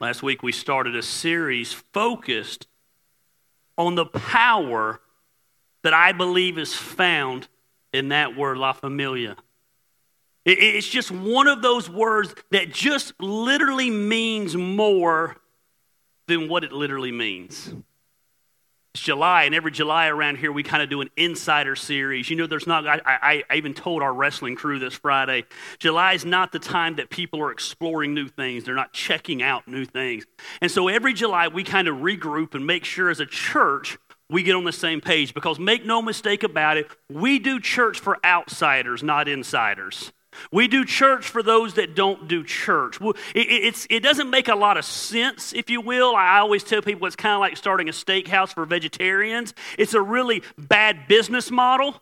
Last week we started a series focused on the power that I believe is found in that word, La Familia. It's just one of those words that just literally means more than what it literally means. July, and every July around here we kind of do an insider series. You know, there's not, I, I, I, even told our wrestling crew this Friday July is not the time that people are exploring new things, they're not checking out new things. And so every July we kind of regroup and make sure as a church we get on the same page because make no mistake about it, we do church for outsiders, not insiders. We do church for those that don't do church. It, doesn't make a lot of sense, if you will. I always tell people it's kind of like starting a steakhouse for vegetarians. It's a really bad business model,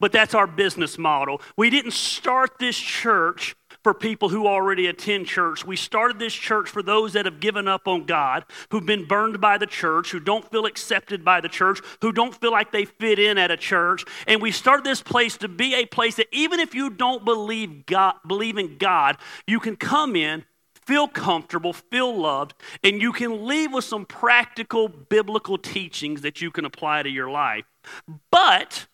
but that's our business model. We didn't start this church for people who already attend church. We started this church for those that have given up on God, who've been burned by the church, who don't feel accepted by the church, who don't feel like they fit in at a church. And we started this place to be a place that even if you don't believe God, believe in God, you can come in feel comfortable, feel loved, and you can leave with some practical biblical teachings that you can apply to your life. But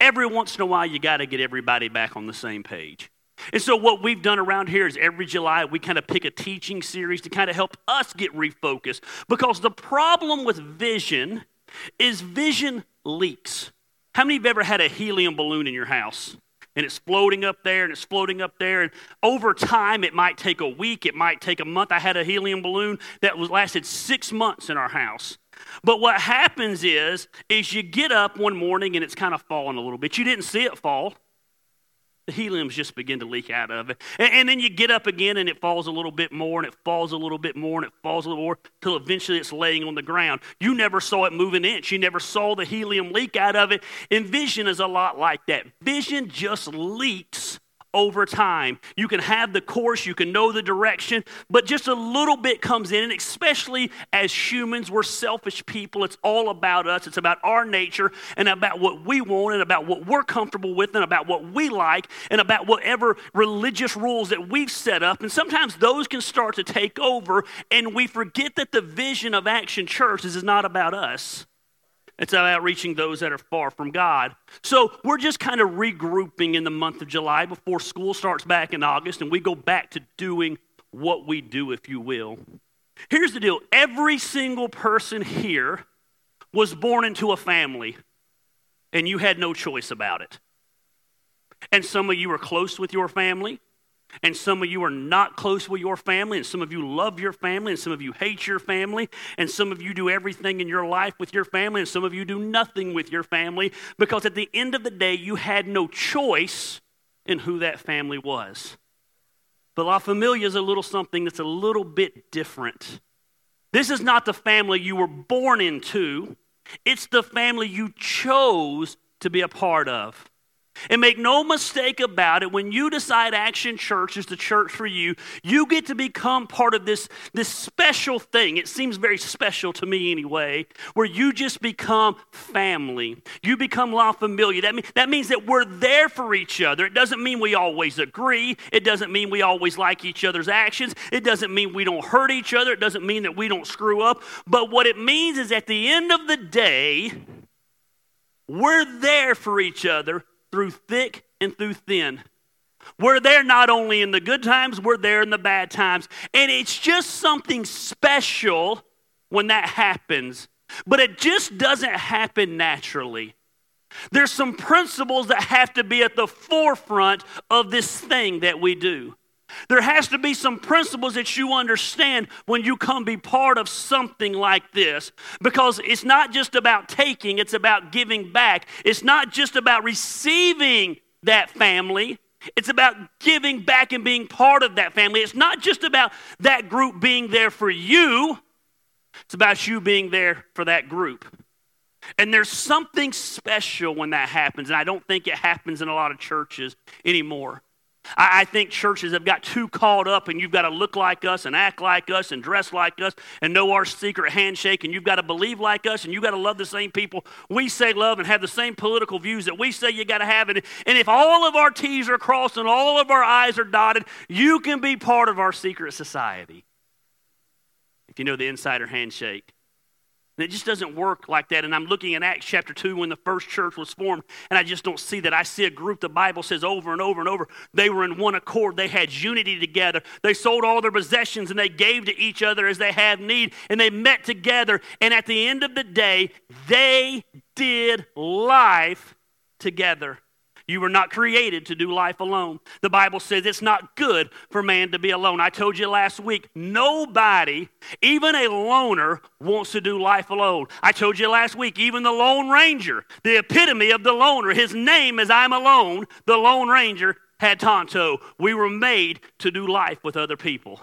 every once in a while, you got to get everybody back on the same page. And so, what we've done around here is every July we kind of pick a teaching series to kind of help us get refocused. Because the problem with vision is vision leaks. How many of you have ever had a helium balloon in your house? And it's floating up there and it's floating up there. And over time, it might take a week, it might take a month. I had a helium balloon that was lasted six months in our house. But what happens is, is you get up one morning and it's kind of falling a little bit. You didn't see it fall the heliums just begin to leak out of it. And, and, then you get up again and it falls a little bit more and it falls a little bit more and it falls a little more till eventually it's laying on the ground. You never saw it move an inch. You never saw the helium leak out of it. And vision is a lot like that. Vision just leaks over time. You can have the course, you can know the direction, but just a little bit comes in. And especially as humans, we're selfish people. It's all about us, it's about our nature and about what we want and about what we're comfortable with and about what we like and about whatever religious rules that we've set up. And sometimes those can start to take over, and we forget that the vision of Action Church is not about us. It's about reaching those that are far from God. So we're just kind of regrouping in the month of July before school starts back in August, and we go back to doing what we do, if you will. Here's the deal every single person here was born into a family, and you had no choice about it. And some of you are close with your family, and some of you are not close with your family, and some of you love your family, and some of you hate your family, and some of you do everything in your life with your family, and some of you do nothing with your family because at the end of the day, you had no choice in who that family was. But La Familia is a little something that's a little bit different. This is not the family you were born into, it's the family you chose to be a part of. And make no mistake about it, when you decide Action Church is the church for you, you get to become part of this, this special thing. It seems very special to me anyway, where you just become family. You become La Familia. That, mean, that means that we're there for each other. It doesn't mean we always agree. It doesn't mean we always like each other's actions. It doesn't mean we don't hurt each other. It doesn't mean that we don't screw up. But what it means is at the end of the day, we're there for each other through thick and through thin. We're there not only in the good times, we're there in the bad times. And it's just something special when that happens. But it just doesn't happen naturally. There's some principles that have to be at the forefront of this thing that we do. There has to be some principles that you understand when you come be part of something like this because it's not just about taking, it's about giving back. It's not just about receiving that family, it's about giving back and being part of that family. It's not just about that group being there for you, it's about you being there for that group. And there's something special when that happens, and I don't think it happens in a lot of churches anymore. I, think churches have got too caught up, and you've got to look like us and act like us and dress like us and know our secret handshake, and you've got to believe like us, and you've got to love the same people we say love and have the same political views that we say you got to have. And, and if all of our T's are crossed and all of our I's are dotted, you can be part of our secret society. if you know the insider handshake. And it just doesn't work like that. And I'm looking at Acts chapter 2 when the first church was formed, and I just don't see that. I see a group the Bible says over and over and over. They were in one accord. They had unity together. They sold all their possessions and they gave to each other as they had need. And they met together. And at the end of the day, they did life together. You were not created to do life alone. The Bible says it's not good for man to be alone. I told you last week, nobody, even a loner, wants to do life alone. I told you last week, even the Lone Ranger, the epitome of the loner, his name is I'm Alone, the Lone Ranger had Tonto. We were made to do life with other people.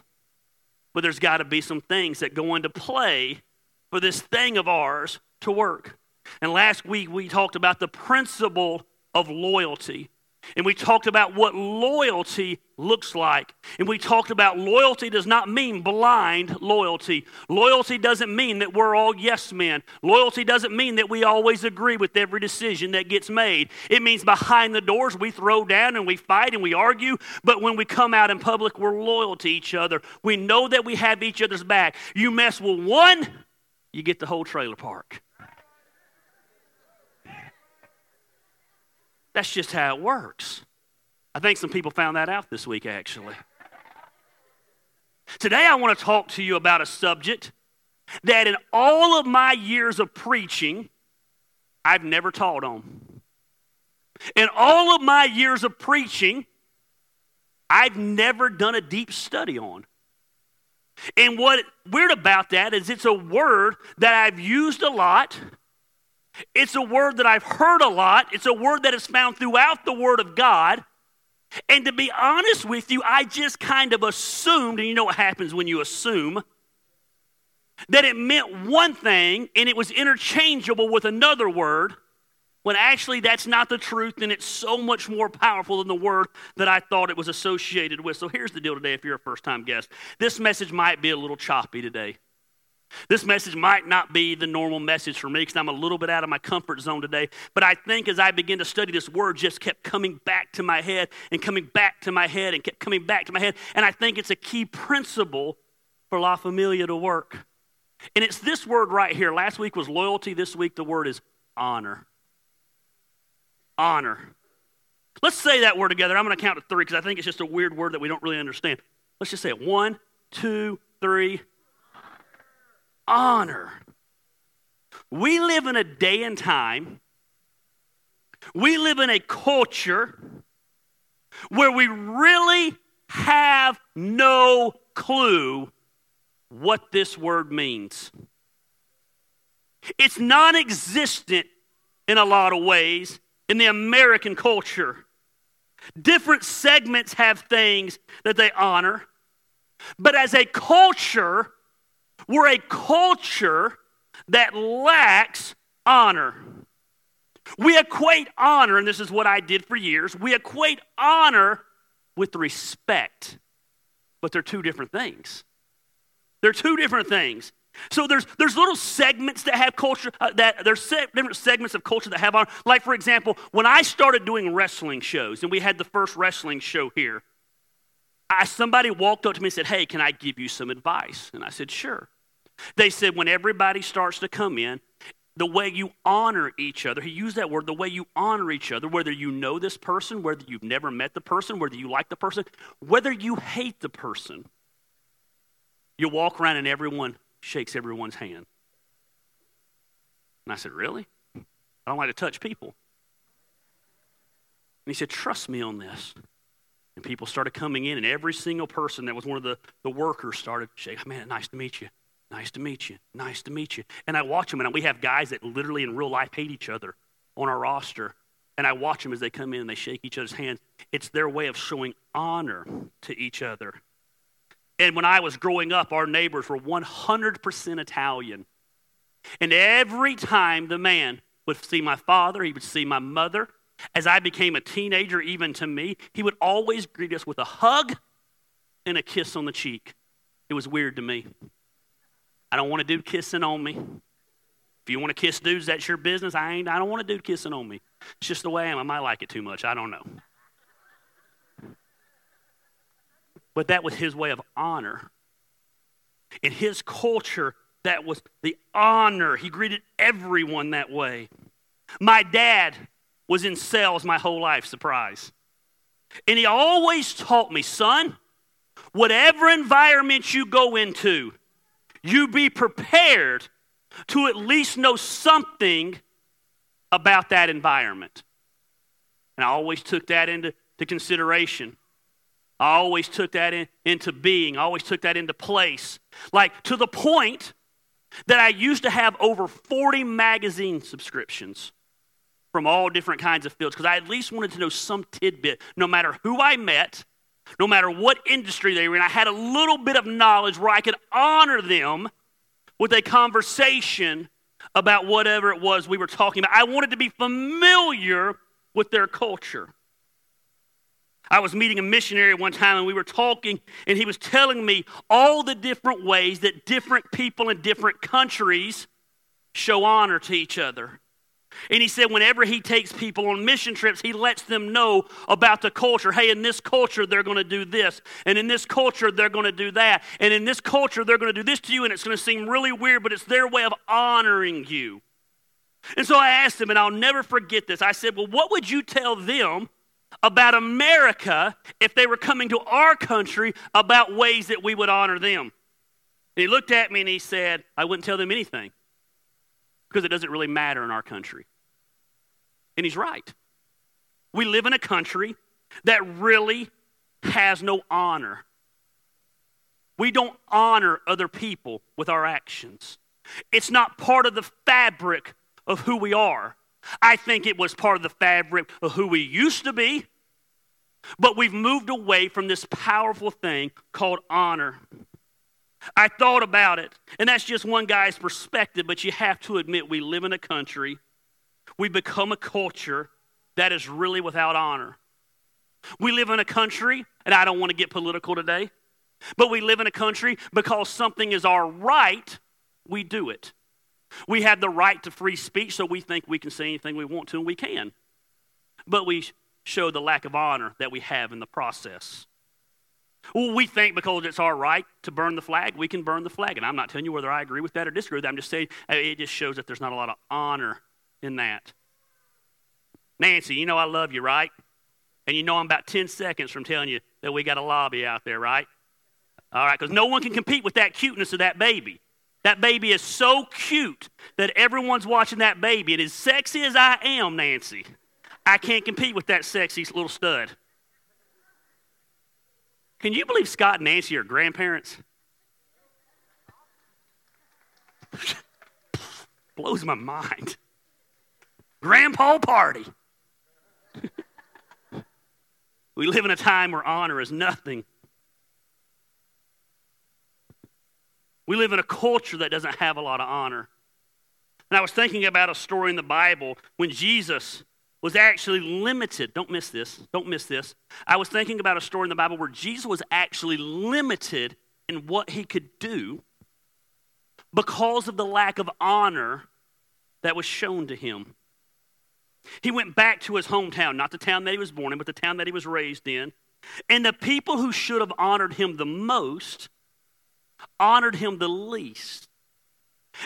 But there's got to be some things that go into play for this thing of ours to work. And last week we talked about the principle of loyalty. And we talked about what loyalty looks like. And we talked about loyalty does not mean blind loyalty. Loyalty doesn't mean that we're all yes men. Loyalty doesn't mean that we always agree with every decision that gets made. It means behind the doors we throw down and we fight and we argue, but when we come out in public, we're loyal to each other. We know that we have each other's back. You mess with one, you get the whole trailer park. That's just how it works. I think some people found that out this week, actually. Today, I want to talk to you about a subject that in all of my years of preaching, I've never taught on. In all of my years of preaching, I've never done a deep study on. And what weird about that is it's a word that I've used a lot it's a word that I've heard a lot. It's a word that is found throughout the Word of God. And to be honest with you, I just kind of assumed, and you know what happens when you assume, that it meant one thing and it was interchangeable with another word, when actually that's not the truth and it's so much more powerful than the word that I thought it was associated with. So here's the deal today if you're a first time guest. This message might be a little choppy today. This message might not be the normal message for me because I'm a little bit out of my comfort zone today. But I think as I began to study this word, just kept coming back to my head and coming back to my head and kept coming back to my head. And I think it's a key principle for La Familia to work. And it's this word right here. Last week was loyalty. This week the word is honor. Honor. Let's say that word together. I'm going to count to three because I think it's just a weird word that we don't really understand. Let's just say it. One, two, three honor. We live in a day and time, we live in a culture where we really have no clue what this word means. It's non existent in a lot of ways in the American culture. Different segments have things that they honor, but as a culture, we're a culture that lacks honor. We equate honor, and this is what I did for years, we equate honor with respect. But they're two different things. They're two different things. So there's there's little segments that have culture uh, that there's se- different segments of culture that have honor. Like for example, when I started doing wrestling shows, and we had the first wrestling show here, I, somebody walked up to me and said, "Hey, can I give you some advice?" And I said, "Sure." They said when everybody starts to come in, the way you honor each other, he used that word, the way you honor each other, whether you know this person, whether you've never met the person, whether you like the person, whether you hate the person, you walk around and everyone shakes everyone's hand. And I said, Really? I don't like to touch people. And he said, Trust me on this. And people started coming in, and every single person that was one of the, the workers started shaking. Man, nice to meet you. Nice to meet you. Nice to meet you. And I watch them, and we have guys that literally in real life hate each other on our roster. And I watch them as they come in and they shake each other's hands. It's their way of showing honor to each other. And when I was growing up, our neighbors were 100% Italian. And every time the man would see my father, he would see my mother. As I became a teenager, even to me, he would always greet us with a hug and a kiss on the cheek. It was weird to me. I don't want a dude kissing on me. If you want to kiss dudes, that's your business. I ain't. I don't want a dude kissing on me. It's just the way I am. I might like it too much. I don't know. But that was his way of honor. In his culture, that was the honor. He greeted everyone that way. My dad was in sales my whole life, surprise. And he always taught me, son, whatever environment you go into, you be prepared to at least know something about that environment. And I always took that into consideration. I always took that in, into being. I always took that into place. Like to the point that I used to have over 40 magazine subscriptions from all different kinds of fields because I at least wanted to know some tidbit, no matter who I met, no matter what industry they were in. I had a little bit of knowledge where I could honor them with a conversation about whatever it was we were talking about. I wanted to be familiar with their culture. I was meeting a missionary one time and we were talking, and he was telling me all the different ways that different people in different countries show honor to each other. And he said, whenever he takes people on mission trips, he lets them know about the culture. Hey, in this culture, they're going to do this. And in this culture, they're going to do that. And in this culture, they're going to do this to you. And it's going to seem really weird, but it's their way of honoring you. And so I asked him, and I'll never forget this. I said, Well, what would you tell them about America if they were coming to our country about ways that we would honor them? And he looked at me and he said, I wouldn't tell them anything because it doesn't really matter in our country. And he's right. We live in a country that really has no honor. We don't honor other people with our actions. It's not part of the fabric of who we are. I think it was part of the fabric of who we used to be, but we've moved away from this powerful thing called honor. I thought about it, and that's just one guy's perspective, but you have to admit we live in a country, we become a culture that is really without honor. We live in a country, and I don't want to get political today, but we live in a country because something is our right, we do it. We have the right to free speech, so we think we can say anything we want to, and we can. But we show the lack of honor that we have in the process. Well, we think because it's our right to burn the flag, we can burn the flag. And I'm not telling you whether I agree with that or disagree with that. I'm just saying uh, it just shows that there's not a lot of honor in that. Nancy, you know I love you, right? And you know I'm about 10 seconds from telling you that we got a lobby out there, right? All right, because no one can compete with that cuteness of that baby. That baby is so cute that everyone's watching that baby. And as sexy as I am, Nancy, I can't compete with that sexy little stud. Can you believe Scott and Nancy are grandparents? Blows my mind. Grandpa party. we live in a time where honor is nothing. We live in a culture that doesn't have a lot of honor. And I was thinking about a story in the Bible when Jesus was actually limited. Don't miss this. Don't miss this. I was thinking about a story in the Bible where Jesus was actually limited in what he could do because of the lack of honor that was shown to him. He went back to his hometown, not the town that he was born in, but the town that he was raised in. And the people who should have honored him the most honored him the least.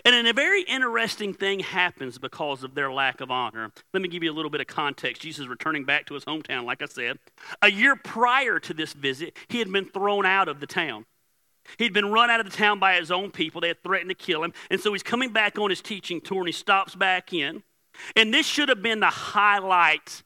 And then a very interesting thing happens because of their lack of honor. Let me give you a little bit of context. Jesus returning back to his hometown, like I said. A year prior to this visit, he had been thrown out of the town. He'd been run out of the town by his own people. They had threatened to kill him. And so he's coming back on his teaching tour and he stops back in. And this should have been the highlight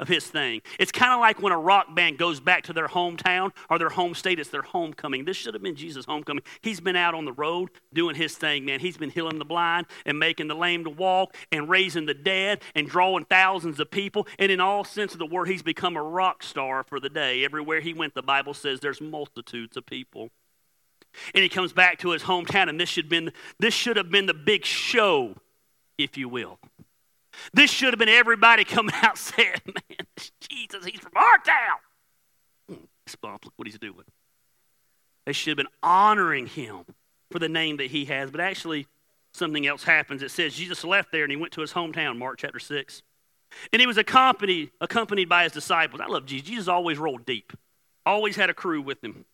of his thing. It's kind of like when a rock band goes back to their hometown or their home state, it's their homecoming. This should have been Jesus' homecoming. He's been out on the road doing his thing, man. He's been healing the blind and making the lame to walk and raising the dead and drawing thousands of people. And in all sense of the word, he's become a rock star for the day. Everywhere he went, the Bible says there's multitudes of people. And he comes back to his hometown, and this should, been, this should have been the big show, if you will. This should have been everybody coming out saying, Man, Jesus, he's from our town. Spump, hmm, look what he's doing. They should have been honoring him for the name that he has, but actually, something else happens. It says Jesus left there and he went to his hometown, Mark chapter 6. And he was accompanied, accompanied by his disciples. I love Jesus. Jesus always rolled deep, always had a crew with him.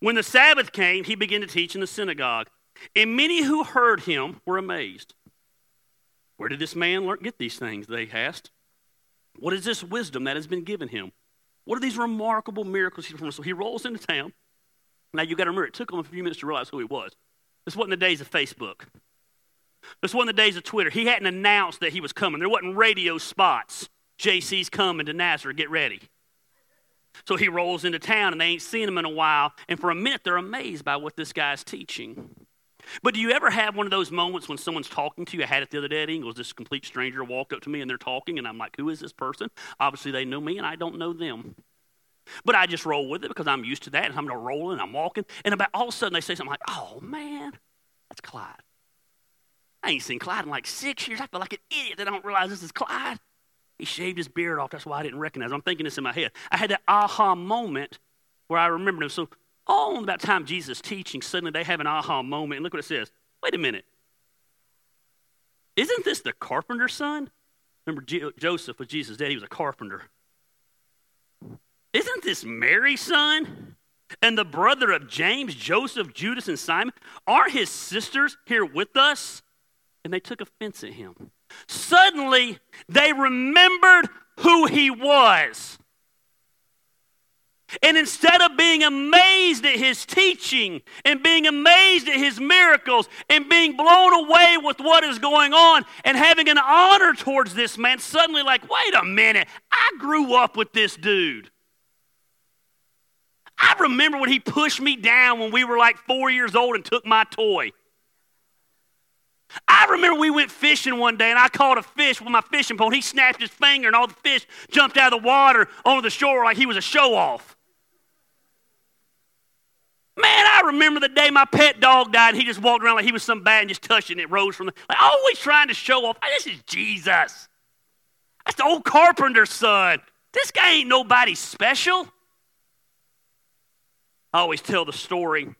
When the Sabbath came, he began to teach in the synagogue. And many who heard him were amazed. Where did this man learn, get these things? They asked. What is this wisdom that has been given him? What are these remarkable miracles he's performing? So he rolls into town. Now you got to remember, it took him a few minutes to realize who he was. This wasn't the days of Facebook. This wasn't the days of Twitter. He hadn't announced that he was coming. There wasn't radio spots. JC's coming to Nazareth. Get ready. So he rolls into town and they ain't seen him in a while. And for a minute, they're amazed by what this guy's teaching. But do you ever have one of those moments when someone's talking to you? I had it the other day at Ingles. This complete stranger walked up to me and they're talking, and I'm like, who is this person? Obviously, they know me and I don't know them. But I just roll with it because I'm used to that. And I'm rolling, and I'm walking. And about all of a sudden, they say something like, oh, man, that's Clyde. I ain't seen Clyde in like six years. I feel like an idiot that I don't realize this is Clyde. He shaved his beard off. That's why I didn't recognize him. I'm thinking this in my head. I had that aha moment where I remembered him. So all about time Jesus teaching, suddenly they have an aha moment. And look what it says. Wait a minute. Isn't this the carpenter's son? Remember, Joseph was Jesus' dad. He was a carpenter. Isn't this Mary's son? And the brother of James, Joseph, Judas, and Simon? Are his sisters here with us? And they took offense at him. Suddenly, they remembered who he was. And instead of being amazed at his teaching and being amazed at his miracles and being blown away with what is going on and having an honor towards this man, suddenly, like, wait a minute, I grew up with this dude. I remember when he pushed me down when we were like four years old and took my toy. I remember we went fishing one day and I caught a fish with my fishing pole. He snapped his finger and all the fish jumped out of the water onto the shore like he was a show off. Man, I remember the day my pet dog died he just walked around like he was some bad and just touching it. Rose from the, like always trying to show off. This is Jesus. That's the old carpenter's son. This guy ain't nobody special. I always tell the story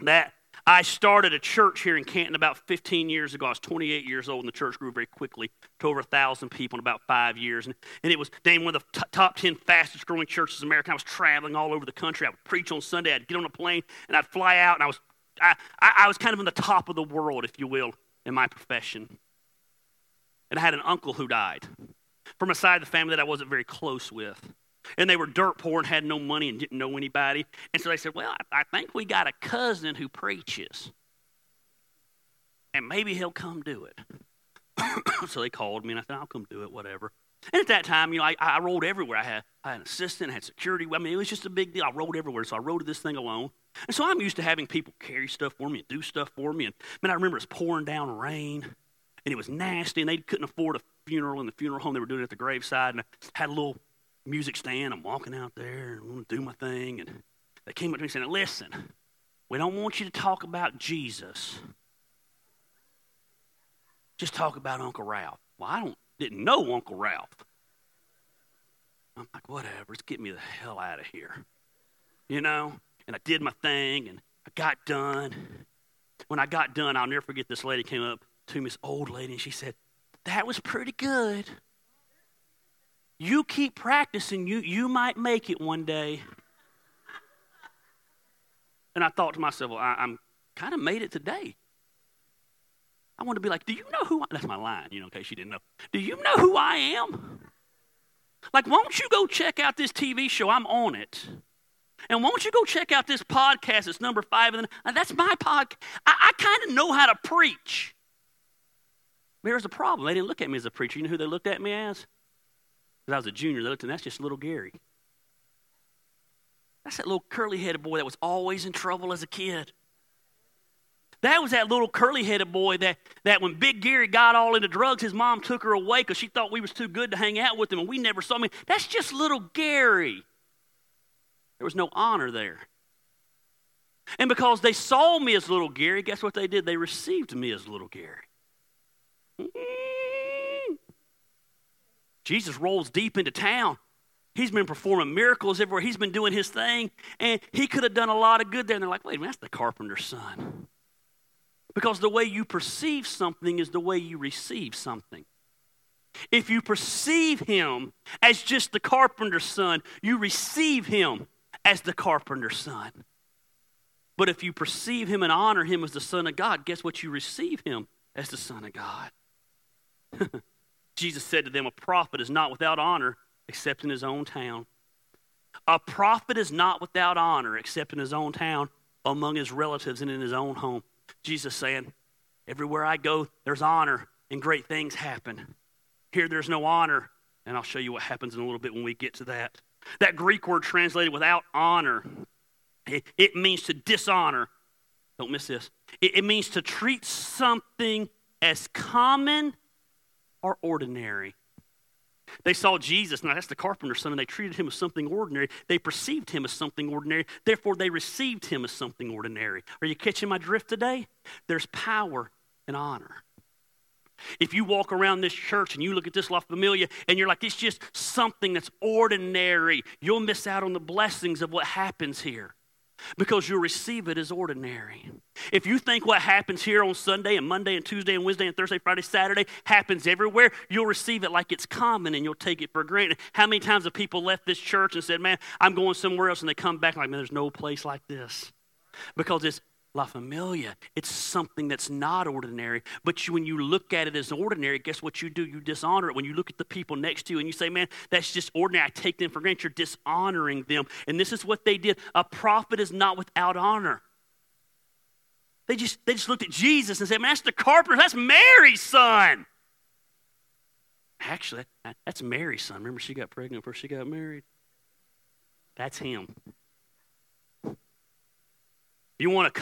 that I started a church here in Canton about 15 years ago. I was 28 years old, and the church grew very quickly to over 1,000 people in about five years. And, and it was named one of the t- top 10 fastest growing churches in America. I was traveling all over the country. I would preach on Sunday. I'd get on a plane, and I'd fly out, and I was, I, I, I was kind of in the top of the world, if you will, in my profession. And I had an uncle who died from a side of the family that I wasn't very close with. And they were dirt poor and had no money and didn't know anybody. And so they said, Well, I, think we got a cousin who preaches. And maybe he'll come do it. so they called me and I said, I'll come do it, whatever. And at that time, you know, I, I rolled everywhere. I had, I had an assistant, I had security. I mean, it was just a big deal. I rolled everywhere. So I rode this thing alone. And so I'm used to having people carry stuff for me and do stuff for me. And man, I remember it was pouring down rain and it was nasty and they couldn't afford a funeral in the funeral home. They were doing it at the graveside. And I had a little music stand. I'm walking out there and I'm going to do my thing. And they came up to me and said, Listen, we don't want you to talk about Jesus. Just talk about Uncle Ralph. Well, I don't, didn't know Uncle Ralph. I'm like, whatever, just get me the hell out of here. You know? And I did my thing and I got done. When I got done, I'll never forget this lady came up to me, this old lady, and she said, That was pretty good. You keep practicing, you, you might make it one day. And I thought to myself, well, I, am kind of made it today. I want to be like, do you know who I That's my line, you know, in case you didn't know. Do you know who I am? Like, won't you go check out this TV show? I'm on it. And won't you go check out this podcast? It's number five. And uh, that's my podcast. I, I kind of know how to preach. There's a problem. They didn't look at me as a preacher. You know who they looked at me as? Because I was a junior, they looked and that's just little Gary. That's that little curly headed boy that was always in trouble as a kid. That was that little curly headed boy that, that when Big Gary got all into drugs, his mom took her away because she thought we was too good to hang out with him and we never saw him. That's just little Gary. There was no honor there. And because they saw me as little Gary, guess what they did? They received me as little Gary. Jesus rolls deep into town. He's been performing miracles everywhere. He's been doing his thing, and he could have done a lot of good there. And they're like, wait a minute, that's the carpenter's son. Because the way you perceive something is the way you receive something. If you perceive him as just the carpenter's son, you receive him as the carpenter's son. But if you perceive him and honor him as the Son of God, guess what? You receive him as the Son of God. Jesus said to them, A prophet is not without honor except in his own town. A prophet is not without honor except in his own town, among his relatives, and in his own home. Jesus saying, Everywhere I go, there's honor and great things happen. Here, there's no honor, and I'll show you what happens in a little bit when we get to that. That Greek word translated without honor, it, it means to dishonor. Don't miss this. It, it means to treat something as common or ordinary. They saw Jesus, now that's the carpenter's son, and they treated him as something ordinary. They perceived him as something ordinary. Therefore, they received him as something ordinary. Are you catching my drift today? There's power and honor. If you walk around this church and you look at this La Familia and you're like, it's just something that's ordinary, you'll miss out on the blessings of what happens here because you'll receive it as ordinary. If you think what happens here on Sunday and Monday and Tuesday and Wednesday and Thursday, Friday, Saturday happens everywhere, you'll receive it like it's common and you'll take it for granted. How many times have people left this church and said, Man, I'm going somewhere else, and they come back like, Man, there's no place like this? Because it's La Familia. It's something that's not ordinary. But you, when you look at it as ordinary, guess what you do? You dishonor it. When you look at the people next to you and you say, man, that's just ordinary, I take them for granted, you're dishonoring them. And this is what they did. A prophet is not without honor. They just, they just looked at Jesus and said, man, that's the carpenter. That's Mary's son. Actually, that's Mary's son. Remember, she got pregnant before she got married? That's him. You want a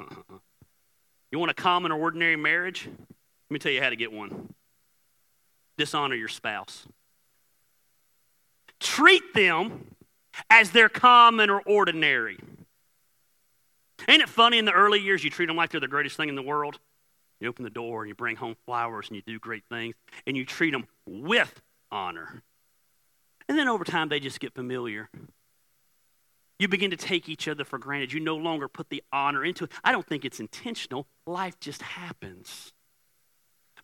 you want a common or ordinary marriage? Let me tell you how to get one. Dishonor your spouse. Treat them as they're common or ordinary. Ain't it funny in the early years you treat them like they're the greatest thing in the world? You open the door and you bring home flowers and you do great things and you treat them with honor. And then over time they just get familiar. You begin to take each other for granted. You no longer put the honor into it. I don't think it's intentional. Life just happens.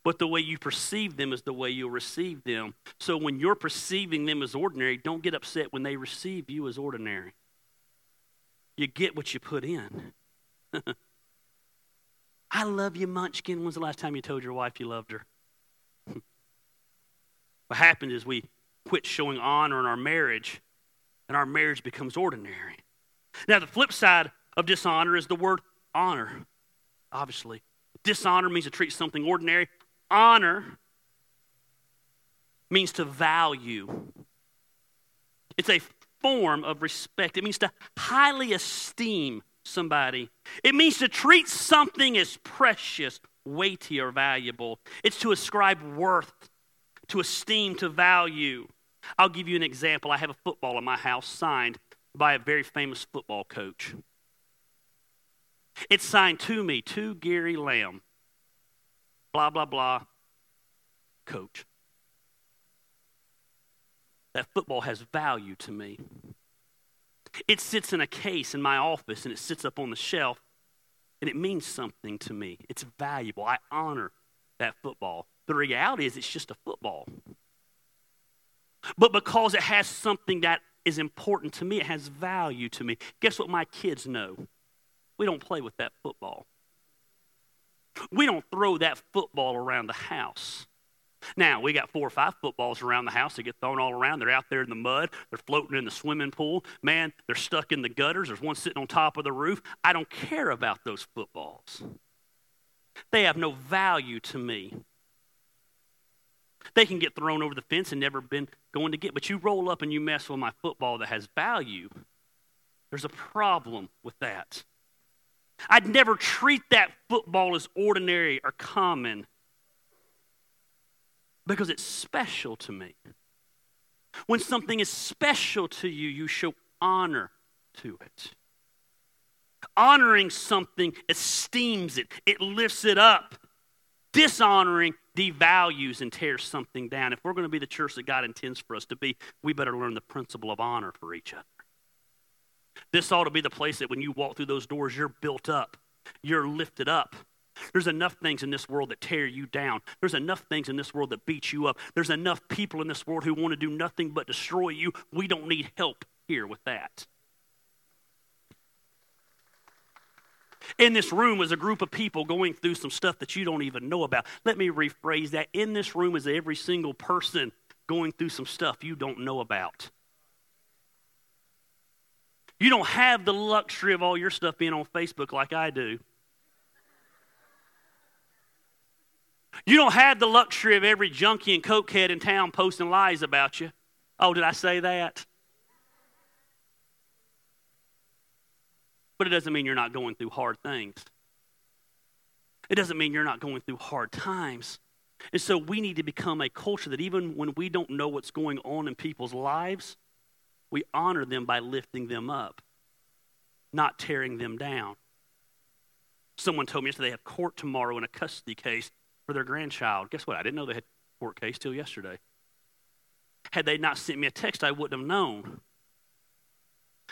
But the way you perceive them is the way you'll receive them. So when you're perceiving them as ordinary, don't get upset when they receive you as ordinary. You get what you put in. I love you, Munchkin. When's the last time you told your wife you loved her? what happens is we quit showing honor in our marriage and our marriage becomes ordinary. Now, the flip side of dishonor is the word honor, obviously. Dishonor means to treat something ordinary, honor means to value. It's a form of respect, it means to highly esteem somebody, it means to treat something as precious, weighty, or valuable. It's to ascribe worth, to esteem, to value. I'll give you an example. I have a football in my house signed by a very famous football coach. It's signed to me, to Gary Lamb. Blah, blah, blah, coach. That football has value to me. It sits in a case in my office and it sits up on the shelf and it means something to me. It's valuable. I honor that football. The reality is, it's just a football. But because it has something that is important to me, it has value to me. Guess what my kids know? We don't play with that football. We don't throw that football around the house. Now, we got four or five footballs around the house. They get thrown all around. They're out there in the mud. They're floating in the swimming pool. Man, they're stuck in the gutters. There's one sitting on top of the roof. I don't care about those footballs. They have no value to me. They can get thrown over the fence and never been going to get. But you roll up and you mess with my football that has value. There's a problem with that. I'd never treat that football as ordinary or common because it's special to me. When something is special to you, you show honor to it. Honoring something esteems it, it lifts it up. Dishonoring devalues and tears something down. If we're going to be the church that God intends for us to be, we better learn the principle of honor for each other. This ought to be the place that when you walk through those doors, you're built up, you're lifted up. There's enough things in this world that tear you down. There's enough things in this world that beat you up. There's enough people in this world who want to do nothing but destroy you. We don't need help here with that. In this room is a group of people going through some stuff that you don't even know about. Let me rephrase that. In this room is every single person going through some stuff you don't know about. You don't have the luxury of all your stuff being on Facebook like I do. You don't have the luxury of every junkie and cokehead in town posting lies about you. Oh, did I say that? But it doesn't mean you're not going through hard things. It doesn't mean you're not going through hard times. And so we need to become a culture that even when we don't know what's going on in people's lives, we honor them by lifting them up, not tearing them down. Someone told me yesterday they have court tomorrow in a custody case for their grandchild. Guess what? I didn't know they had court case till yesterday. Had they not sent me a text, I wouldn't have known.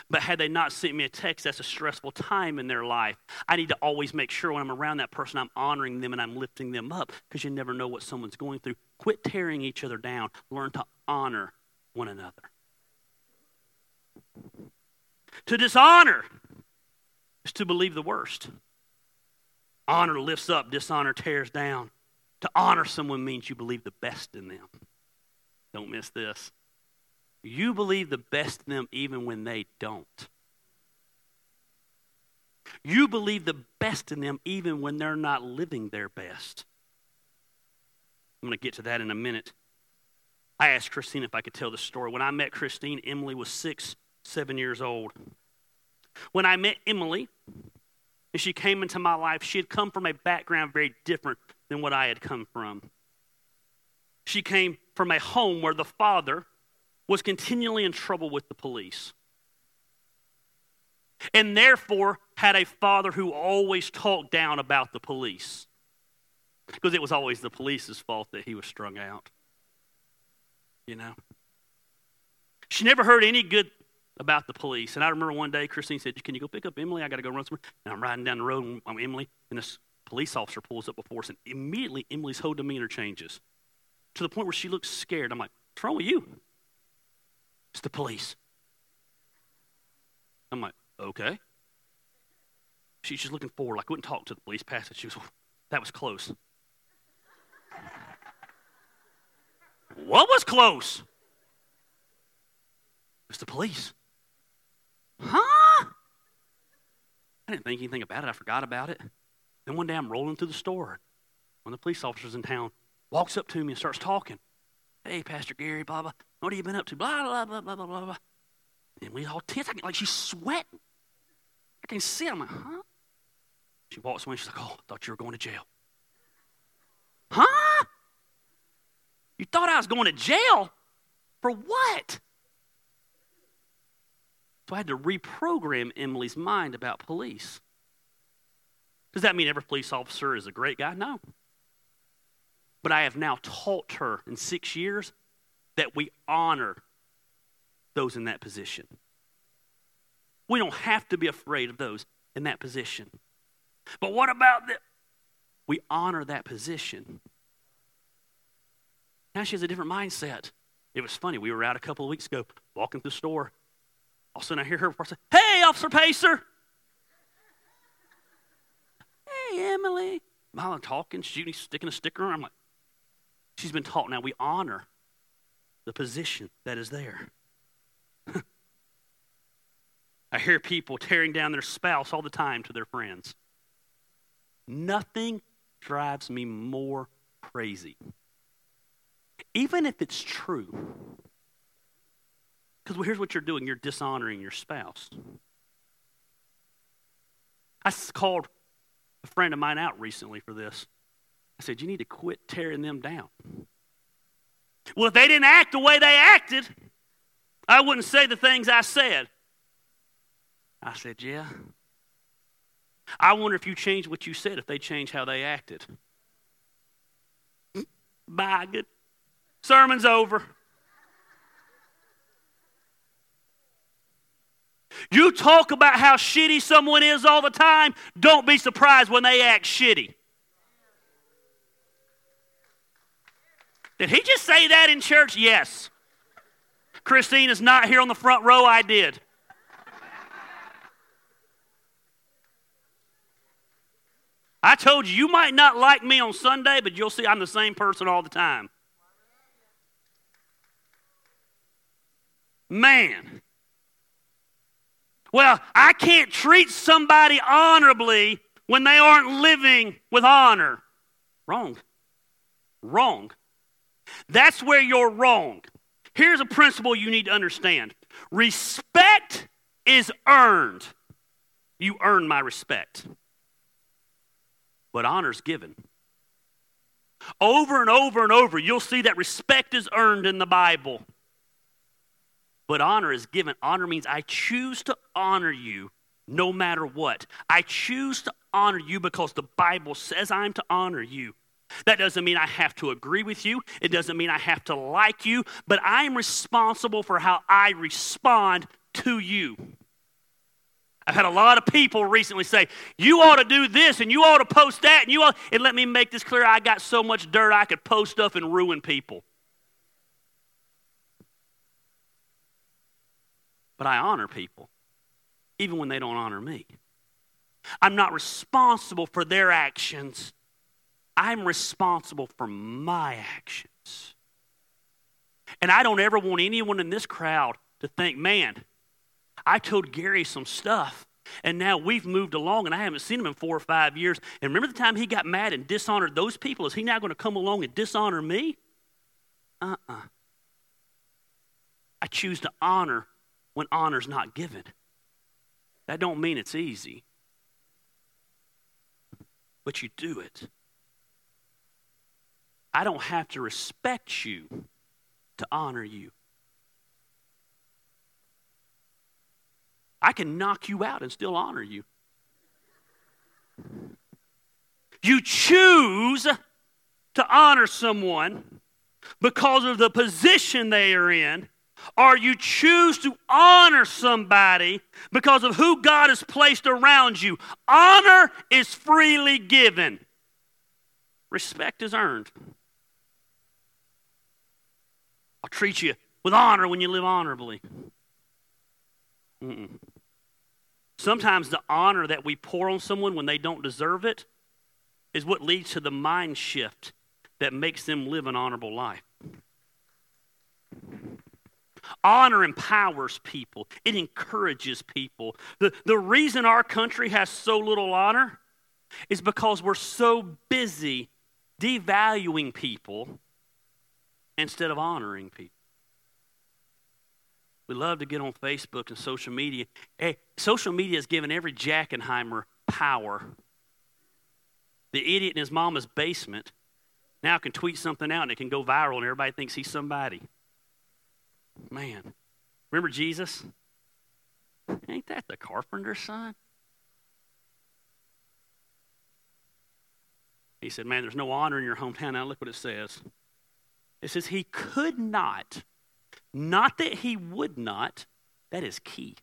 But had they not sent me a text, that's a stressful time in their life. I need to always make sure when I'm around that person, I'm honoring them and I'm lifting them up because you never know what someone's going through. Quit tearing each other down. Learn to honor one another. To dishonor is to believe the worst. Honor lifts up, dishonor tears down. To honor someone means you believe the best in them. Don't miss this. You believe the best in them even when they don't. You believe the best in them even when they're not living their best. I'm going to get to that in a minute. I asked Christine if I could tell the story. When I met Christine, Emily was six, seven years old. When I met Emily, and she came into my life, she had come from a background very different than what I had come from. She came from a home where the father was continually in trouble with the police. And therefore had a father who always talked down about the police. Because it was always the police's fault that he was strung out. You know? She never heard any good about the police. And I remember one day Christine said, Can you go pick up Emily? I got to go run somewhere. And I'm riding down the road and I'm Emily, and this police officer pulls up before us, and immediately Emily's whole demeanor changes to the point where she looks scared. I'm like, What's wrong with you? It's the police. I'm like, okay. She's just looking forward. Like, wouldn't talk to the police past it. She was, that was close. what was close? It's the police. Huh? I didn't think anything about it. I forgot about it. Then one day I'm rolling through the store. One of the police officers in town walks up to me and starts talking. Hey, Pastor Gary, blah, blah. What have you been up to? Blah, blah, blah, blah, blah, blah. And we all tense. I can, like she's sweating. I can see. I'm like, huh? She walks away. She's like, oh, I thought you were going to jail. Huh? You thought I was going to jail? For what? So I had to reprogram Emily's mind about police. Does that mean every police officer is a great guy? No. But I have now taught her in six years that we honor those in that position. We don't have to be afraid of those in that position. But what about the we honor that position. Now she has a different mindset. It was funny. We were out a couple of weeks ago walking through the store. All of a sudden I hear her say, Hey, Officer Pacer. Hey, Emily. Mom talking, shooting, sticking a sticker. I'm like, she's been taught now we honor the position that is there. I hear people tearing down their spouse all the time to their friends. Nothing drives me more crazy. Even if it's true. Because well, here's what you're doing you're dishonoring your spouse. I called a friend of mine out recently for this. I said, You need to quit tearing them down. Well, if they didn't act the way they acted, I wouldn't say the things I said. I said, Yeah. I wonder if you changed what you said, if they changed how they acted. Bye. Good. Sermon's over. You talk about how shitty someone is all the time, don't be surprised when they act shitty. Did he just say that in church? Yes. Christine is not here on the front row. I did. I told you, you might not like me on Sunday, but you'll see I'm the same person all the time. Man. Well, I can't treat somebody honorably when they aren't living with honor. Wrong. Wrong. That's where you're wrong. Here's a principle you need to understand respect is earned. You earn my respect. But honor is given. Over and over and over, you'll see that respect is earned in the Bible. But honor is given. Honor means I choose to honor you no matter what. I choose to honor you because the Bible says I'm to honor you. That doesn't mean I have to agree with you. It doesn't mean I have to like you, but I'm responsible for how I respond to you. I've had a lot of people recently say, You ought to do this and you ought to post that. And you ought, and let me make this clear I got so much dirt I could post stuff and ruin people. But I honor people, even when they don't honor me. I'm not responsible for their actions, I'm responsible for my actions. And I don't ever want anyone in this crowd to think, man, I told Gary some stuff, and now we've moved along, and I haven't seen him in four or five years. And remember the time he got mad and dishonored those people? Is he now going to come along and dishonor me? Uh uh-uh. uh I choose to honor when honor's not given. That don't mean it's easy, but you do it. I don't have to respect you to honor you. I can knock you out and still honor you. You choose to honor someone because of the position they are in, or you choose to honor somebody because of who God has placed around you. Honor is freely given, respect is earned. I'll treat you with honor when you live honorably. Mm-mm. Sometimes the honor that we pour on someone when they don't deserve it is what leads to the mind shift that makes them live an honorable life. Honor empowers people, it encourages people. The, the reason our country has so little honor is because we're so busy devaluing people instead of honoring people. We love to get on Facebook and social media. Hey, social media has given every Jackenheimer power. The idiot in his mama's basement now can tweet something out and it can go viral and everybody thinks he's somebody. Man, remember Jesus? Ain't that the carpenter's son? He said, Man, there's no honor in your hometown. Now look what it says. It says, He could not not that he would not, that is key.